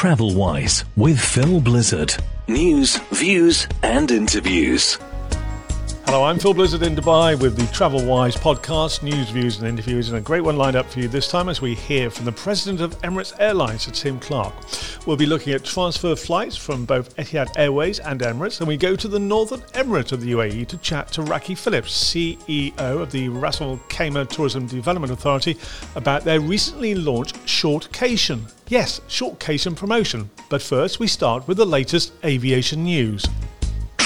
Travel Wise with Phil Blizzard. News, views, and interviews. Hello, I'm Phil Blizzard in Dubai with the Travel Wise podcast, news, views, and interviews, and a great one lined up for you this time as we hear from the president of Emirates Airlines, Tim Clark. We'll be looking at transfer flights from both Etihad Airways and Emirates, and we go to the Northern Emirate of the UAE to chat to Raki Phillips, CEO of the Ras Al Khaimah Tourism Development Authority, about their recently launched Shortcation. Yes, Shortcation promotion. But first, we start with the latest aviation news.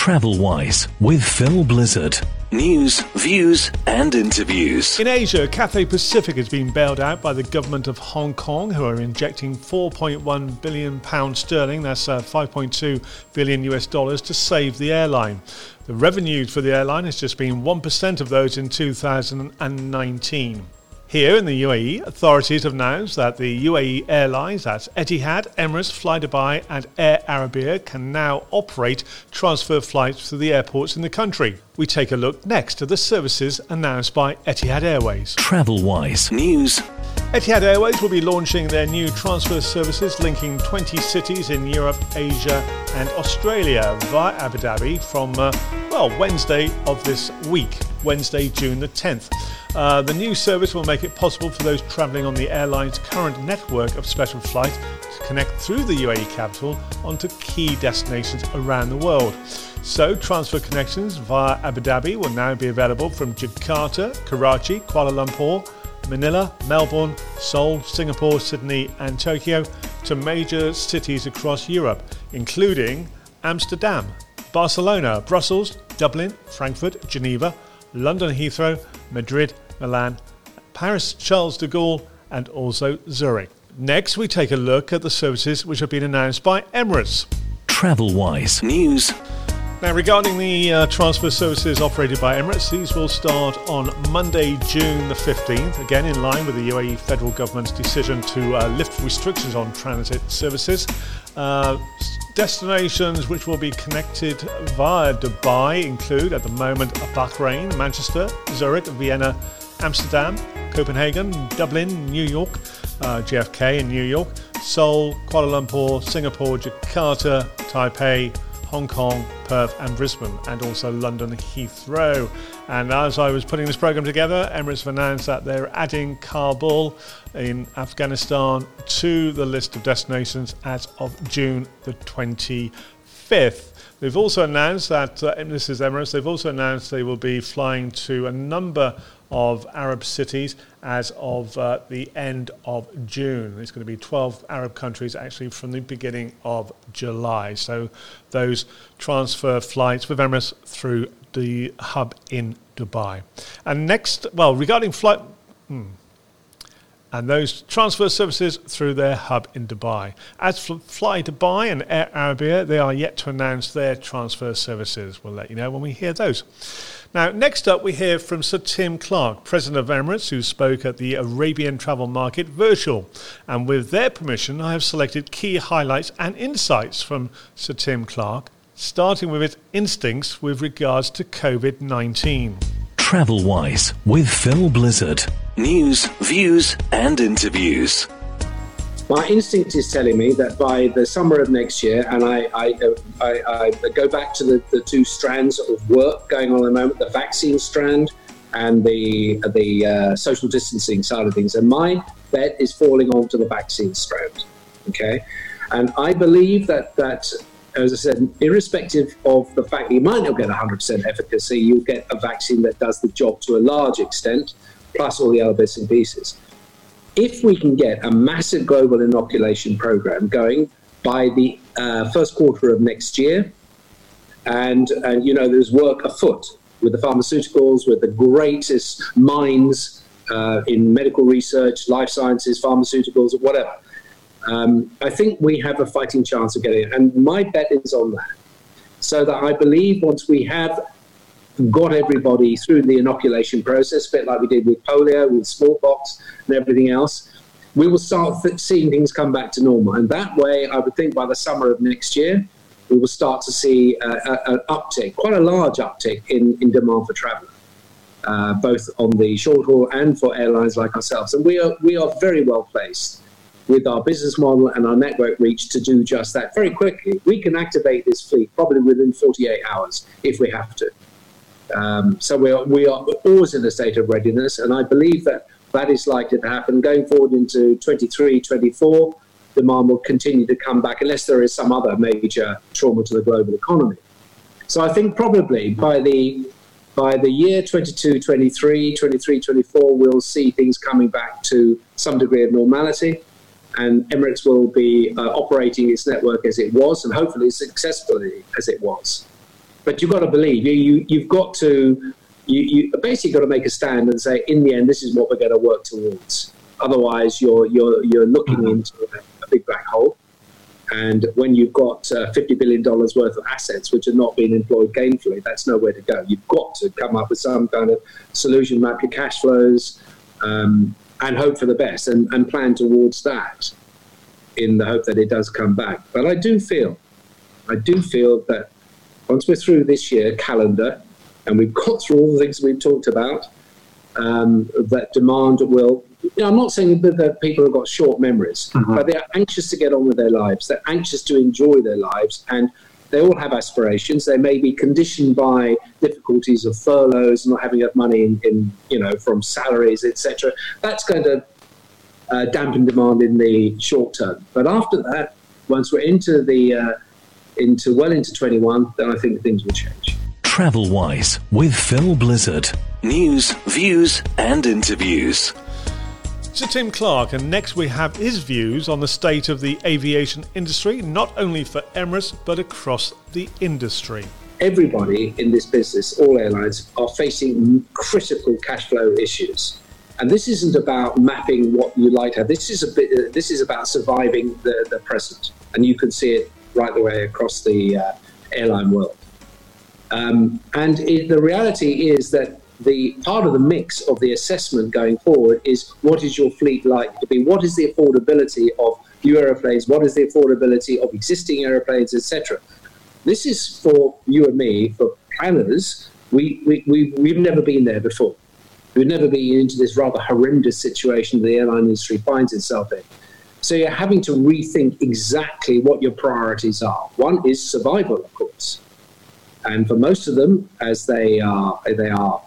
Travel Wise with Phil Blizzard. News, views, and interviews. In Asia, Cathay Pacific has been bailed out by the government of Hong Kong, who are injecting 4.1 billion pounds sterling, that's uh, 5.2 billion US dollars, to save the airline. The revenues for the airline has just been 1% of those in 2019. Here in the UAE, authorities have announced that the UAE airlines, that's Etihad, Emirates, Fly Dubai, and Air Arabia, can now operate transfer flights to the airports in the country. We take a look next at the services announced by Etihad Airways. Travel Wise News. Etihad Airways will be launching their new transfer services linking 20 cities in Europe, Asia, and Australia via Abu Dhabi from, uh, well, Wednesday of this week, Wednesday, June the 10th. Uh, the new service will make it possible for those travelling on the airline's current network of special flights to connect through the UAE capital onto key destinations around the world. So, transfer connections via Abu Dhabi will now be available from Jakarta, Karachi, Kuala Lumpur, Manila, Melbourne, Seoul, Singapore, Sydney, and Tokyo to major cities across Europe, including Amsterdam, Barcelona, Brussels, Dublin, Frankfurt, Geneva, London Heathrow, Madrid, Milan, Paris Charles de Gaulle, and also Zurich. Next, we take a look at the services which have been announced by Emirates. Travel Wise News. Now, regarding the uh, transfer services operated by Emirates, these will start on Monday, June the 15th, again in line with the UAE federal government's decision to uh, lift restrictions on transit services. Uh, destinations which will be connected via Dubai include, at the moment, Bahrain, Manchester, Zurich, Vienna, Amsterdam, Copenhagen, Dublin, New York, uh, JFK in New York, Seoul, Kuala Lumpur, Singapore, Jakarta, Taipei, Hong Kong, Perth, and Brisbane, and also London Heathrow. And as I was putting this program together, Emirates announced that they're adding Kabul in Afghanistan to the list of destinations as of June the 25th. They've also announced that, uh, this is Emirates, they've also announced they will be flying to a number of Arab cities as of uh, the end of June. It's going to be 12 Arab countries actually from the beginning of July. So those transfer flights with Emirates through the hub in Dubai. And next, well, regarding flight. Hmm, and those transfer services through their hub in Dubai. As for Fly Dubai and Air Arabia, they are yet to announce their transfer services. We'll let you know when we hear those. Now, next up, we hear from Sir Tim Clark, President of Emirates, who spoke at the Arabian Travel Market Virtual. And with their permission, I have selected key highlights and insights from Sir Tim Clark, starting with his instincts with regards to COVID 19. Travel Wise with Phil Blizzard. News, views, and interviews. My instinct is telling me that by the summer of next year, and I, I, I, I go back to the, the two strands of work going on at the moment the vaccine strand and the, the uh, social distancing side of things. And my bet is falling onto the vaccine strand. Okay. And I believe that, that as I said, irrespective of the fact that you might not get 100% efficacy, you'll get a vaccine that does the job to a large extent, plus all the other bits and pieces. If we can get a massive global inoculation program going by the uh, first quarter of next year, and, and you know, there's work afoot with the pharmaceuticals, with the greatest minds uh, in medical research, life sciences, pharmaceuticals, whatever um, I think we have a fighting chance of getting it. And my bet is on that. So that I believe once we have got everybody through the inoculation process, a bit like we did with polio, with smallpox, and everything else, we will start th- seeing things come back to normal. And that way, I would think by the summer of next year, we will start to see an uptick, quite a large uptick in, in demand for travel. Uh, both on the short haul and for airlines like ourselves, and we are we are very well placed with our business model and our network reach to do just that very quickly. We can activate this fleet probably within 48 hours if we have to. Um, so we are, we are always in a state of readiness, and I believe that that is likely to happen going forward into 23, 24. Demand will continue to come back unless there is some other major trauma to the global economy. So I think probably by the by the year 22, 23, 23, 24, we'll see things coming back to some degree of normality and Emirates will be uh, operating its network as it was, and hopefully successfully as it was. But you've got to believe you, you have got to you, you basically got to make a stand and say, in the end, this is what we're going to work towards. Otherwise, you're you're you're looking mm-hmm. into a, a, big black hole. And when you've got uh, $50 billion worth of assets which are not being employed gainfully, that's nowhere to go. You've got to come up with some kind of solution, map your cash flows, um, and hope for the best and, and plan towards that in the hope that it does come back. But I do feel, I do feel that once we're through this year calendar and we've got through all the things we've talked about, um, that demand will. You know, I'm not saying that, that people have got short memories, mm-hmm. but they're anxious to get on with their lives. They're anxious to enjoy their lives, and they all have aspirations. They may be conditioned by difficulties of furloughs, not having enough money in, in you know, from salaries, etc. That's going to uh, dampen demand in the short term. But after that, once we're into the uh, into well into 21, then I think things will change. Travel Wise with Phil Blizzard. News, views, and interviews. So, Tim Clark, and next we have his views on the state of the aviation industry, not only for Emirates, but across the industry. Everybody in this business, all airlines, are facing critical cash flow issues. And this isn't about mapping what you like to have. This is a bit. Uh, this is about surviving the, the present, and you can see it right the way across the uh, airline world. Um, and it, the reality is that the part of the mix of the assessment going forward is what is your fleet like to be? What is the affordability of new aeroplanes? What is the affordability of existing aeroplanes, etc.? This is for you and me, for planners. We, we, we, we've never been there before. We've never been into this rather horrendous situation the airline industry finds itself in. So you're having to rethink exactly what your priorities are. One is survival, of course. And for most of them, as they are, they are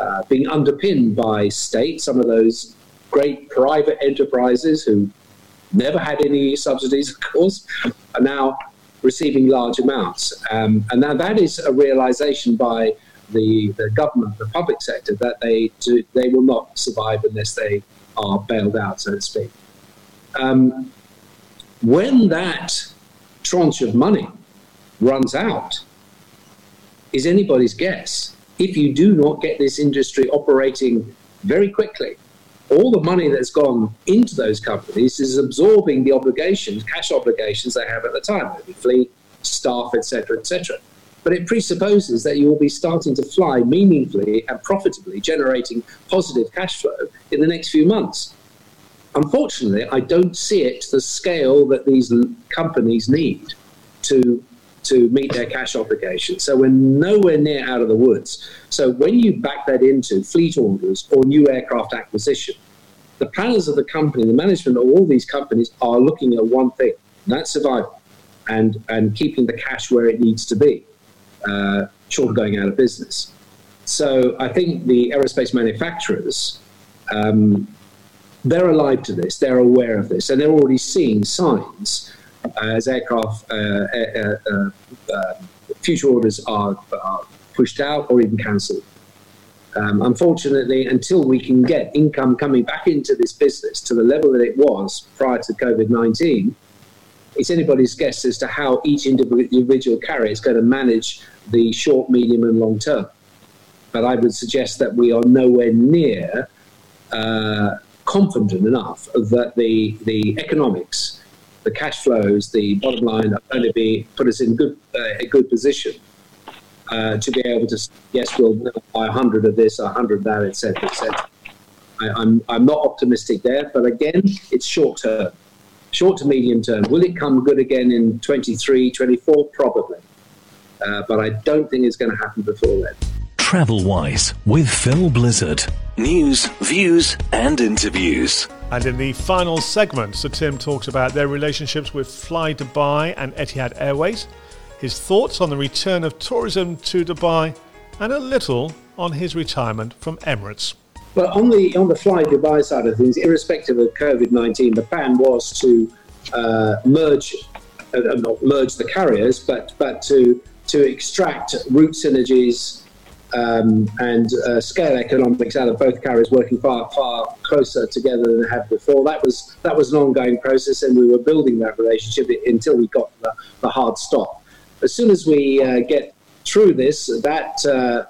uh, being underpinned by state, some of those great private enterprises who never had any subsidies, of course, are now receiving large amounts. Um, and now that is a realization by the, the government, the public sector, that they, do, they will not survive unless they are bailed out, so to speak. Um, when that tranche of money runs out, is anybody's guess if you do not get this industry operating very quickly, all the money that's gone into those companies is absorbing the obligations, cash obligations they have at the time, maybe fleet, staff, etc., etc. But it presupposes that you will be starting to fly meaningfully and profitably, generating positive cash flow in the next few months. Unfortunately, I don't see it to the scale that these companies need to to meet their cash obligations. So we're nowhere near out of the woods. So when you back that into fleet orders or new aircraft acquisition, the planners of the company, the management of all these companies are looking at one thing, that's survival and, and keeping the cash where it needs to be, uh, short of going out of business. So I think the aerospace manufacturers, um, they're alive to this, they're aware of this, and they're already seeing signs as aircraft uh, uh, uh, future orders are, are, pushed out or even cancelled. Um, unfortunately, until we can get income coming back into this business to the level that it was prior to COVID 19, it's anybody's guess as to how each individual carrier is going to manage the short, medium, and long term. But I would suggest that we are nowhere near uh, confident enough that the, the economics the cash flows, the bottom line are going to be put us in good uh, a good position uh, to be able to yes, we'll buy a hundred of this, a hundred of that, etc., etc. I'm I'm not optimistic there, but again, it's short term, short to medium term. Will it come good again in 23, 24? Probably, uh, but I don't think it's going to happen before then. Travelwise with Phil Blizzard. News, views, and interviews. And in the final segment, Sir Tim talks about their relationships with Fly Dubai and Etihad Airways, his thoughts on the return of tourism to Dubai, and a little on his retirement from Emirates. Well, on the on the Fly Dubai side of things, irrespective of COVID nineteen, the plan was to uh, merge, uh, not merge the carriers, but but to to extract route synergies um, and uh, scale economics out of both carriers working far far closer together than they had before. That was that was an ongoing process, and we were building that relationship until we got the, the hard stop. As soon as we uh, get through this, that uh,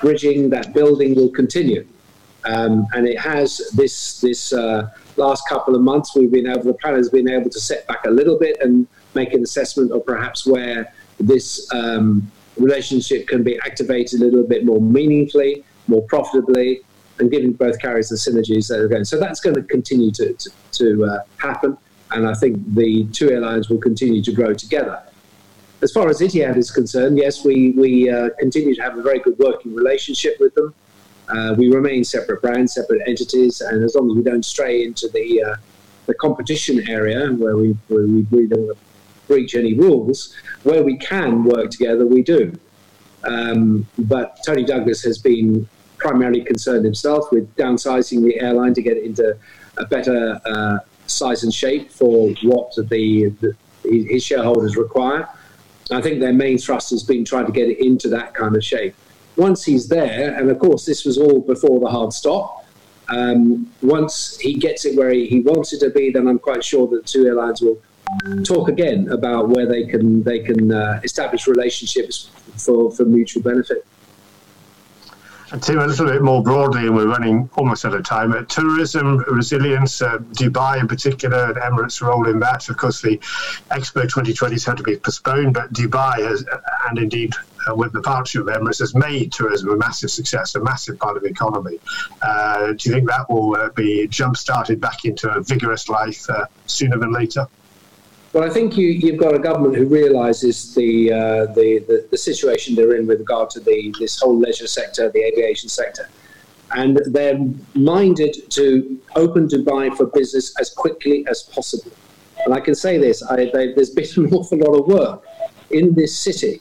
bridging, that building will continue, um, and it has this this uh, last couple of months. We've been able, the plan has been able to set back a little bit and make an assessment of perhaps where this. Um, relationship can be activated a little bit more meaningfully, more profitably, and giving both carriers the synergies that are going. So that's going to continue to, to, to uh, happen, and I think the two airlines will continue to grow together. As far as Etihad is concerned, yes, we, we uh, continue to have a very good working relationship with them. Uh, we remain separate brands, separate entities, and as long as we don't stray into the uh, the competition area where we, where we really don't breach any rules. Where we can work together, we do. Um, but Tony Douglas has been primarily concerned himself with downsizing the airline to get it into a better uh, size and shape for what the, the, his shareholders require. I think their main thrust has been trying to get it into that kind of shape. Once he's there, and of course this was all before the hard stop, um, once he gets it where he, he wants it to be, then I'm quite sure that the two airlines will talk again about where they can they can uh, establish relationships for, for mutual benefit. And Tim, a little bit more broadly, and we're running almost out of time. Uh, tourism resilience, uh, Dubai in particular, and Emirates' role in that. Of course, the Expo 2020 has had to be postponed, but Dubai has, and indeed uh, with the partnership of Emirates, has made tourism a massive success, a massive part of the economy. Uh, do you think that will uh, be jump started back into a vigorous life uh, sooner than later? Well, I think you, have got a government who realises the, uh, the, the, the situation they're in with regard to the this whole leisure sector, the aviation sector, and they're minded to open Dubai for business as quickly as possible. And I can say this: I, they, there's been an awful lot of work in this city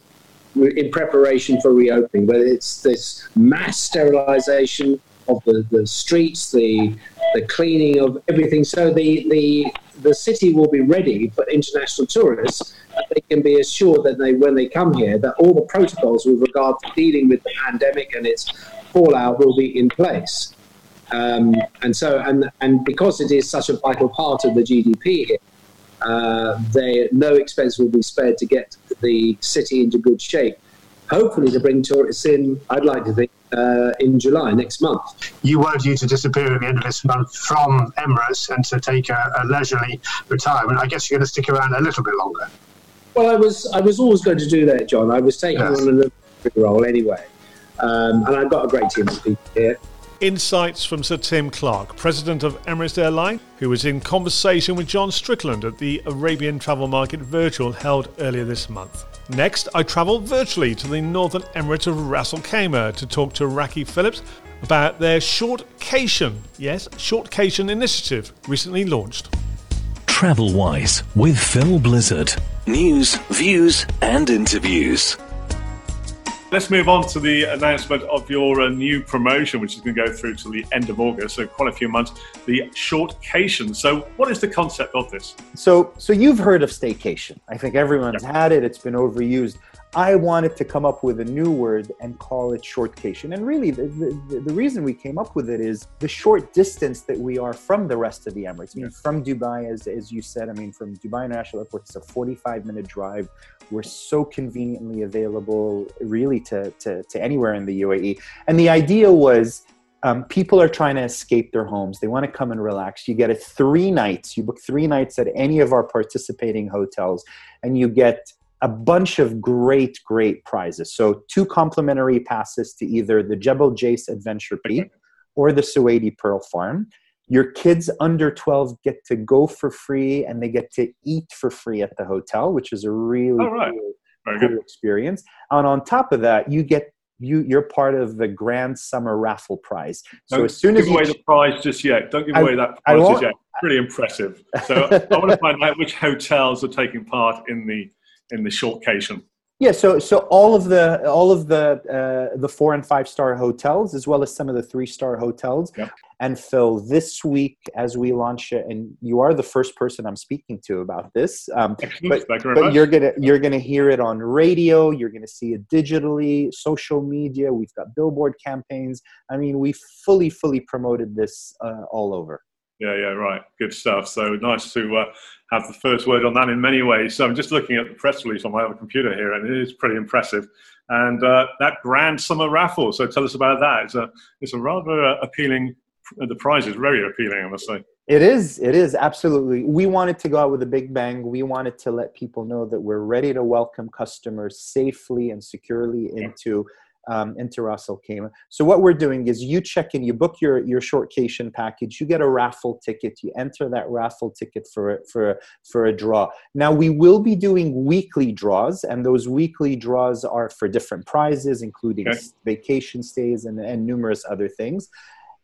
in preparation for reopening, whether it's this mass sterilisation of the, the streets, the the cleaning of everything. So the the the city will be ready for international tourists. They can be assured that they, when they come here, that all the protocols with regard to dealing with the pandemic and its fallout will be in place. Um, and so, and and because it is such a vital part of the GDP here, uh, they, no expense will be spared to get the city into good shape. Hopefully, to bring tourists in, I'd like to think uh, in July next month. You were due to disappear at the end of this month from Emirates and to take a, a leisurely retirement. I guess you're going to stick around a little bit longer. Well, I was I was always going to do that, John. I was taking yes. on a role anyway, um, and I've got a great team of people here. Insights from Sir Tim Clark, president of Emirates Airline, who was in conversation with John Strickland at the Arabian Travel Market Virtual held earlier this month. Next, I travel virtually to the Northern Emirates of Ras Al Khaimah to talk to Raki Phillips about their Shortcation, yes, Shortcation initiative recently launched. Travelwise with Phil Blizzard. News, views, and interviews. Let's move on to the announcement of your uh, new promotion, which is going to go through till the end of August, so quite a few months. The shortcation. So, what is the concept of this? So, so you've heard of staycation. I think everyone's yep. had it. It's been overused. I wanted to come up with a new word and call it shortcation. And really, the, the, the, reason we came up with it is the short distance that we are from the rest of the Emirates. I mean, from Dubai, as, as you said, I mean, from Dubai International Airport, it's a 45 minute drive. We're so conveniently available, really, to, to, to anywhere in the UAE. And the idea was um, people are trying to escape their homes. They want to come and relax. You get a three nights. You book three nights at any of our participating hotels, and you get a bunch of great, great prizes. So, two complimentary passes to either the Jebel Jais Adventure Peak or the Suwaidi Pearl Farm. Your kids under 12 get to go for free and they get to eat for free at the hotel, which is a really, right. cool, cool experience. And on top of that, you get you you're part of the grand summer raffle prize. So Don't as soon as give you away the prize just yet. Don't give I- away that prize just yet. Pretty impressive. So I want to find out which hotels are taking part in the in the short shortcation. Yeah, so so all of the all of the uh, the four and five star hotels, as well as some of the three star hotels. Yep. And Phil, this week as we launch it, and you are the first person I'm speaking to about this. Um, But- but you're gonna you're gonna hear it on radio. You're gonna see it digitally, social media. We've got billboard campaigns. I mean, we fully fully promoted this uh, all over. Yeah, yeah, right. Good stuff. So nice to uh, have the first word on that in many ways. So I'm just looking at the press release on my other computer here, and it is pretty impressive. And uh, that grand summer raffle. So tell us about that. It's a it's a rather uh, appealing. The prize is very appealing, I must say. It is. It is absolutely. We wanted to go out with a big bang. We wanted to let people know that we're ready to welcome customers safely and securely into um, into Ras Al Khaimah. So what we're doing is you check in, you book your your shortcation package, you get a raffle ticket, you enter that raffle ticket for for for a draw. Now we will be doing weekly draws, and those weekly draws are for different prizes, including Okay. vacation stays and, and numerous other things.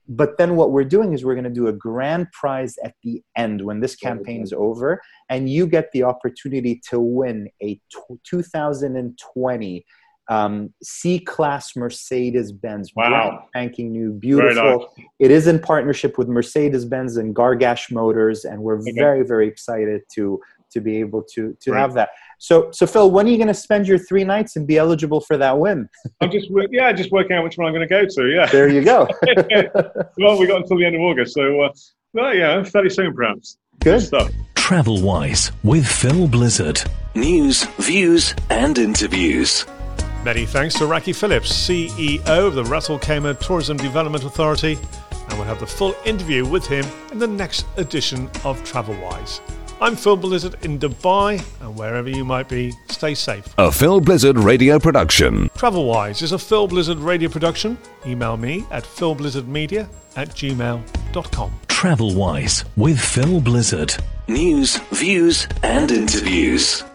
But then what we're doing is we're going to do a grand prize at the end when this campaign's over, and you get the opportunity to win a 2020 um, C-class Mercedes-Benz, Wow. brand spanking new, Very beautiful. It is in partnership with Mercedes-Benz and Gargash Motors, and we're very, very excited to to be able to to Great. have that. So, so Phil, when are you going to spend your three nights and be eligible for that win? I'm just yeah, just working out which one I'm going to go to. Yeah. There you go. well, we got until the end of August, so uh, well, yeah, fairly soon perhaps. Good. stuff. Travel Wise with Phil Blizzard. News, views, and interviews. Many thanks to Raki Phillips, CEO of the Ras Al Khaimah Tourism Development Authority, and we'll have the full interview with him in the next edition of TravelWise. I'm Phil Blizzard in Dubai, and wherever you might be, stay safe. A Phil Blizzard radio production. TravelWise is a Phil Blizzard radio production. Email me at philblizzardmedia at gmail.com. Travel Wise with Phil Blizzard. News, views, and interviews.